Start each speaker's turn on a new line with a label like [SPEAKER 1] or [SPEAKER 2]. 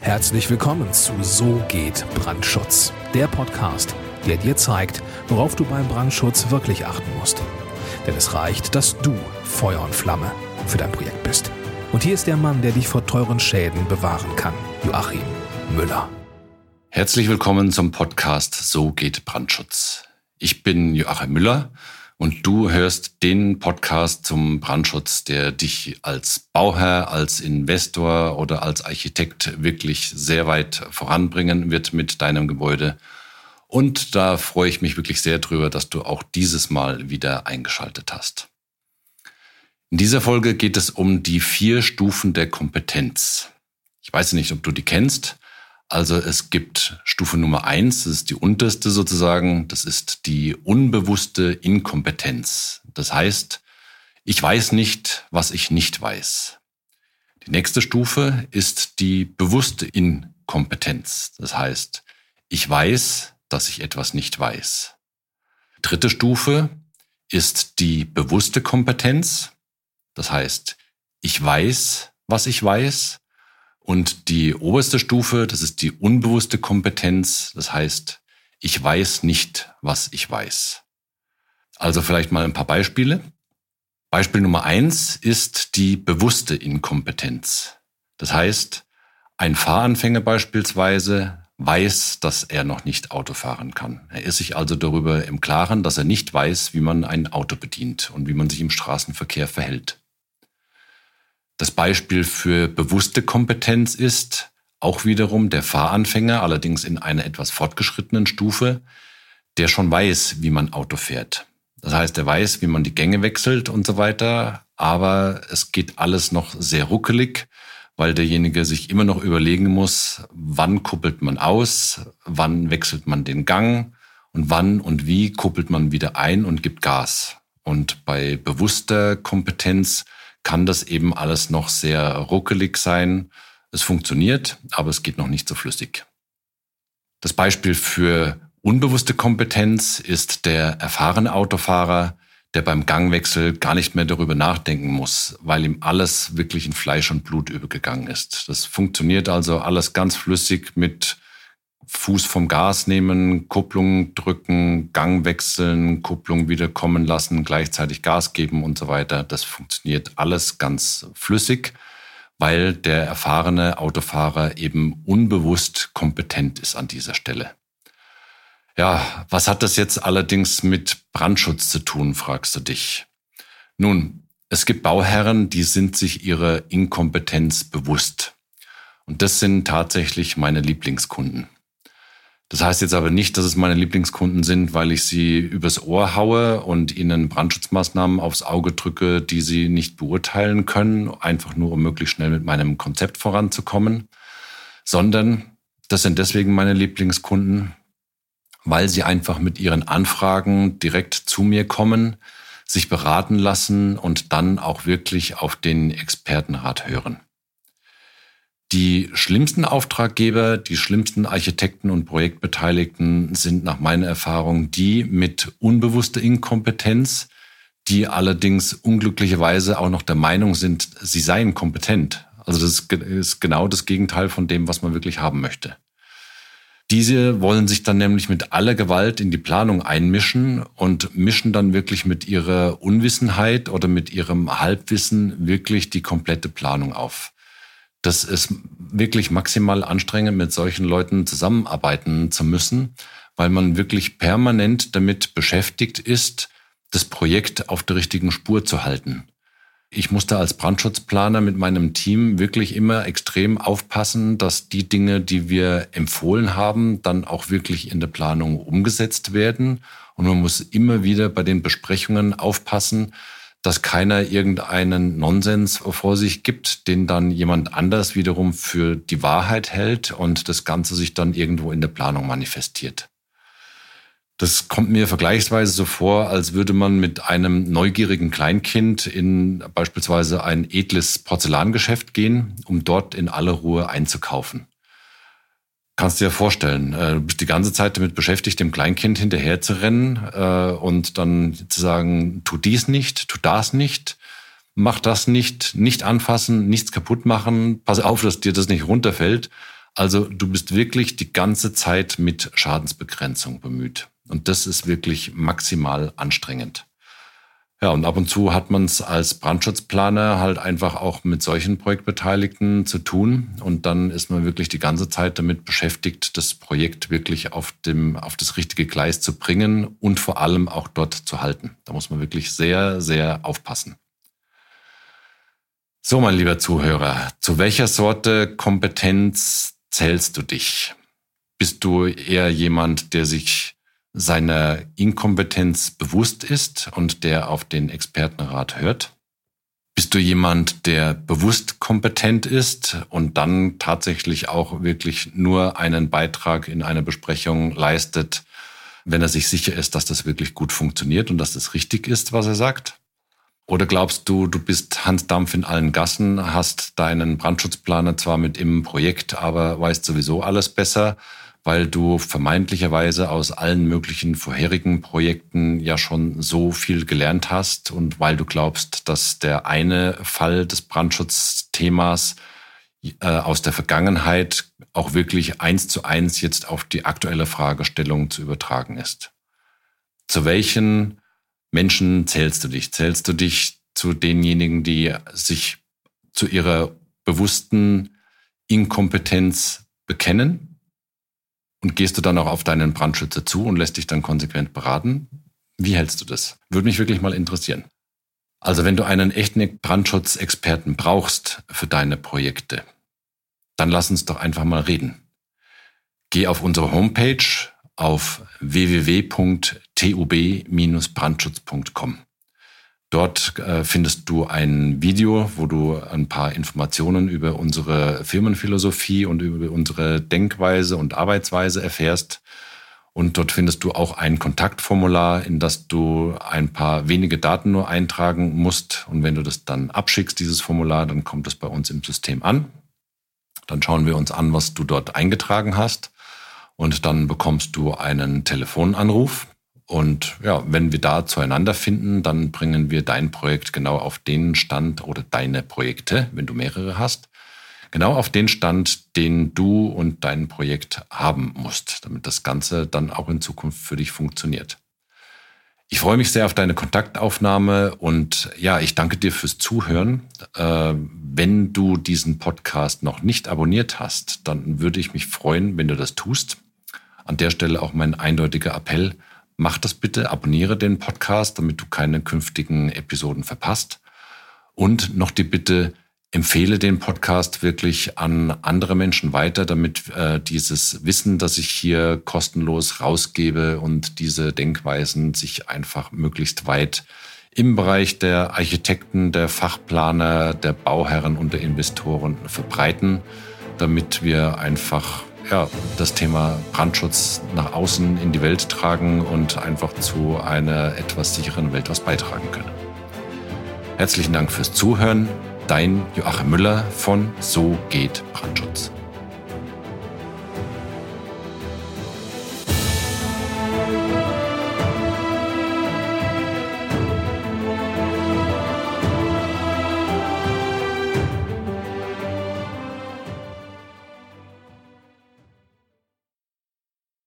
[SPEAKER 1] Herzlich willkommen zu So geht Brandschutz, der Podcast, der dir zeigt, worauf du beim Brandschutz wirklich achten musst. Denn es reicht, dass du Feuer und Flamme für dein Projekt bist. Und hier ist der Mann, der dich vor teuren Schäden bewahren kann, Joachim Müller.
[SPEAKER 2] Herzlich willkommen zum Podcast So geht Brandschutz. Ich bin Joachim Müller und du hörst den Podcast zum Brandschutz, der dich als Bauherr, als Investor oder als Architekt wirklich sehr weit voranbringen wird mit deinem Gebäude. Und da freue ich mich wirklich sehr drüber, dass du auch dieses Mal wieder eingeschaltet hast. In dieser Folge geht es um die vier Stufen der Kompetenz. Ich weiß nicht, ob du die kennst. Also es gibt Stufe Nummer eins, das ist die unterste sozusagen, das ist die unbewusste Inkompetenz. Das heißt, ich weiß nicht, was ich nicht weiß. Die nächste Stufe ist die bewusste Inkompetenz. Das heißt, ich weiß, dass ich etwas nicht weiß. Dritte Stufe ist die bewusste Kompetenz. Das heißt, ich weiß, was ich weiß. Und die oberste Stufe, das ist die unbewusste Kompetenz. Das heißt, ich weiß nicht, was ich weiß. Also vielleicht mal ein paar Beispiele. Beispiel Nummer eins ist die bewusste Inkompetenz. Das heißt, ein Fahranfänger beispielsweise weiß, dass er noch nicht Auto fahren kann. Er ist sich also darüber im Klaren, dass er nicht weiß, wie man ein Auto bedient und wie man sich im Straßenverkehr verhält. Das Beispiel für bewusste Kompetenz ist auch wiederum der Fahranfänger, allerdings in einer etwas fortgeschrittenen Stufe, der schon weiß, wie man Auto fährt. Das heißt, er weiß, wie man die Gänge wechselt und so weiter, aber es geht alles noch sehr ruckelig, weil derjenige sich immer noch überlegen muss, wann kuppelt man aus, wann wechselt man den Gang und wann und wie kuppelt man wieder ein und gibt Gas. Und bei bewusster Kompetenz kann das eben alles noch sehr ruckelig sein. Es funktioniert, aber es geht noch nicht so flüssig. Das Beispiel für unbewusste Kompetenz ist der erfahrene Autofahrer, der beim Gangwechsel gar nicht mehr darüber nachdenken muss, weil ihm alles wirklich in Fleisch und Blut übergegangen ist. Das funktioniert also alles ganz flüssig mit Fuß vom Gas nehmen, Kupplung drücken, Gang wechseln, Kupplung wieder kommen lassen, gleichzeitig Gas geben und so weiter. Das funktioniert alles ganz flüssig, weil der erfahrene Autofahrer eben unbewusst kompetent ist an dieser Stelle. Ja, was hat das jetzt allerdings mit Brandschutz zu tun, fragst du dich. Nun, es gibt Bauherren, die sind sich ihrer Inkompetenz bewusst. Und das sind tatsächlich meine Lieblingskunden. Das heißt jetzt aber nicht, dass es meine Lieblingskunden sind, weil ich sie übers Ohr haue und ihnen Brandschutzmaßnahmen aufs Auge drücke, die sie nicht beurteilen können, einfach nur um möglichst schnell mit meinem Konzept voranzukommen, sondern das sind deswegen meine Lieblingskunden, weil sie einfach mit ihren Anfragen direkt zu mir kommen, sich beraten lassen und dann auch wirklich auf den Expertenrat hören. Die schlimmsten Auftraggeber, die schlimmsten Architekten und Projektbeteiligten sind nach meiner Erfahrung die mit unbewusster Inkompetenz, die allerdings unglücklicherweise auch noch der Meinung sind, sie seien kompetent. Also das ist genau das Gegenteil von dem, was man wirklich haben möchte. Diese wollen sich dann nämlich mit aller Gewalt in die Planung einmischen und mischen dann wirklich mit ihrer Unwissenheit oder mit ihrem Halbwissen wirklich die komplette Planung auf das ist wirklich maximal anstrengend, mit solchen Leuten zusammenarbeiten zu müssen, weil man wirklich permanent damit beschäftigt ist, das Projekt auf der richtigen Spur zu halten. Ich musste als Brandschutzplaner mit meinem Team wirklich immer extrem aufpassen, dass die Dinge, die wir empfohlen haben, dann auch wirklich in der Planung umgesetzt werden. Und man muss immer wieder bei den Besprechungen aufpassen, dass keiner irgendeinen Nonsens vor sich gibt, den dann jemand anders wiederum für die Wahrheit hält und das Ganze sich dann irgendwo in der Planung manifestiert. Das kommt mir vergleichsweise so vor, als würde man mit einem neugierigen Kleinkind in beispielsweise ein edles Porzellangeschäft gehen, um dort in aller Ruhe einzukaufen. Kannst du dir vorstellen, äh, du bist die ganze Zeit damit beschäftigt, dem Kleinkind hinterher zu rennen äh, und dann zu sagen, tu dies nicht, tu das nicht, mach das nicht, nicht anfassen, nichts kaputt machen, pass auf, dass dir das nicht runterfällt. Also du bist wirklich die ganze Zeit mit Schadensbegrenzung bemüht. Und das ist wirklich maximal anstrengend. Ja, und ab und zu hat man es als Brandschutzplaner halt einfach auch mit solchen Projektbeteiligten zu tun. Und dann ist man wirklich die ganze Zeit damit beschäftigt, das Projekt wirklich auf, dem, auf das richtige Gleis zu bringen und vor allem auch dort zu halten. Da muss man wirklich sehr, sehr aufpassen. So, mein lieber Zuhörer, zu welcher Sorte Kompetenz zählst du dich? Bist du eher jemand, der sich seiner Inkompetenz bewusst ist und der auf den Expertenrat hört? Bist du jemand, der bewusst kompetent ist und dann tatsächlich auch wirklich nur einen Beitrag in einer Besprechung leistet, wenn er sich sicher ist, dass das wirklich gut funktioniert und dass das richtig ist, was er sagt? Oder glaubst du, du bist Hans Dampf in allen Gassen, hast deinen Brandschutzplaner zwar mit im Projekt, aber weißt sowieso alles besser weil du vermeintlicherweise aus allen möglichen vorherigen Projekten ja schon so viel gelernt hast und weil du glaubst, dass der eine Fall des Brandschutzthemas äh, aus der Vergangenheit auch wirklich eins zu eins jetzt auf die aktuelle Fragestellung zu übertragen ist. Zu welchen Menschen zählst du dich? Zählst du dich zu denjenigen, die sich zu ihrer bewussten Inkompetenz bekennen und gehst du dann auch auf deinen Brandschützer zu und lässt dich dann konsequent beraten? Wie hältst du das? Würde mich wirklich mal interessieren. Also wenn du einen echten Brandschutzexperten brauchst für deine Projekte, dann lass uns doch einfach mal reden. Geh auf unsere Homepage auf www.tub-brandschutz.com. Dort äh, findest du ein Video, wo du ein paar Informationen über unsere Firmenphilosophie und über unsere Denkweise und Arbeitsweise erfährst. Und dort findest du auch ein Kontaktformular, in das du ein paar wenige Daten nur eintragen musst. Und wenn du das dann abschickst, dieses Formular, dann kommt es bei uns im System an. Dann schauen wir uns an, was du dort eingetragen hast. Und dann bekommst du einen Telefonanruf und ja, wenn wir da zueinander finden, dann bringen wir dein Projekt genau auf den Stand oder deine Projekte, wenn du mehrere hast, genau auf den Stand, den du und dein Projekt haben musst, damit das Ganze dann auch in Zukunft für dich funktioniert. Ich freue mich sehr auf deine Kontaktaufnahme und ja, ich danke dir fürs Zuhören. Äh, wenn du diesen Podcast noch nicht abonniert hast, dann würde ich mich freuen, wenn du das tust. An der Stelle auch mein eindeutiger Appell, mach das bitte, abonniere den Podcast, damit du keine künftigen Episoden verpasst. Und noch die Bitte, empfehle den Podcast wirklich an andere Menschen weiter, damit äh, dieses Wissen, das ich hier kostenlos rausgebe und diese Denkweisen sich einfach möglichst weit im Bereich der Architekten, der Fachplaner, der Bauherren und der Investoren verbreiten, damit wir einfach ja, das Thema Brandschutz nach außen in die Welt tragen und einfach zu einer etwas sicheren Welt was beitragen können. Herzlichen Dank fürs Zuhören. Dein Joachim Müller von So geht Brandschutz.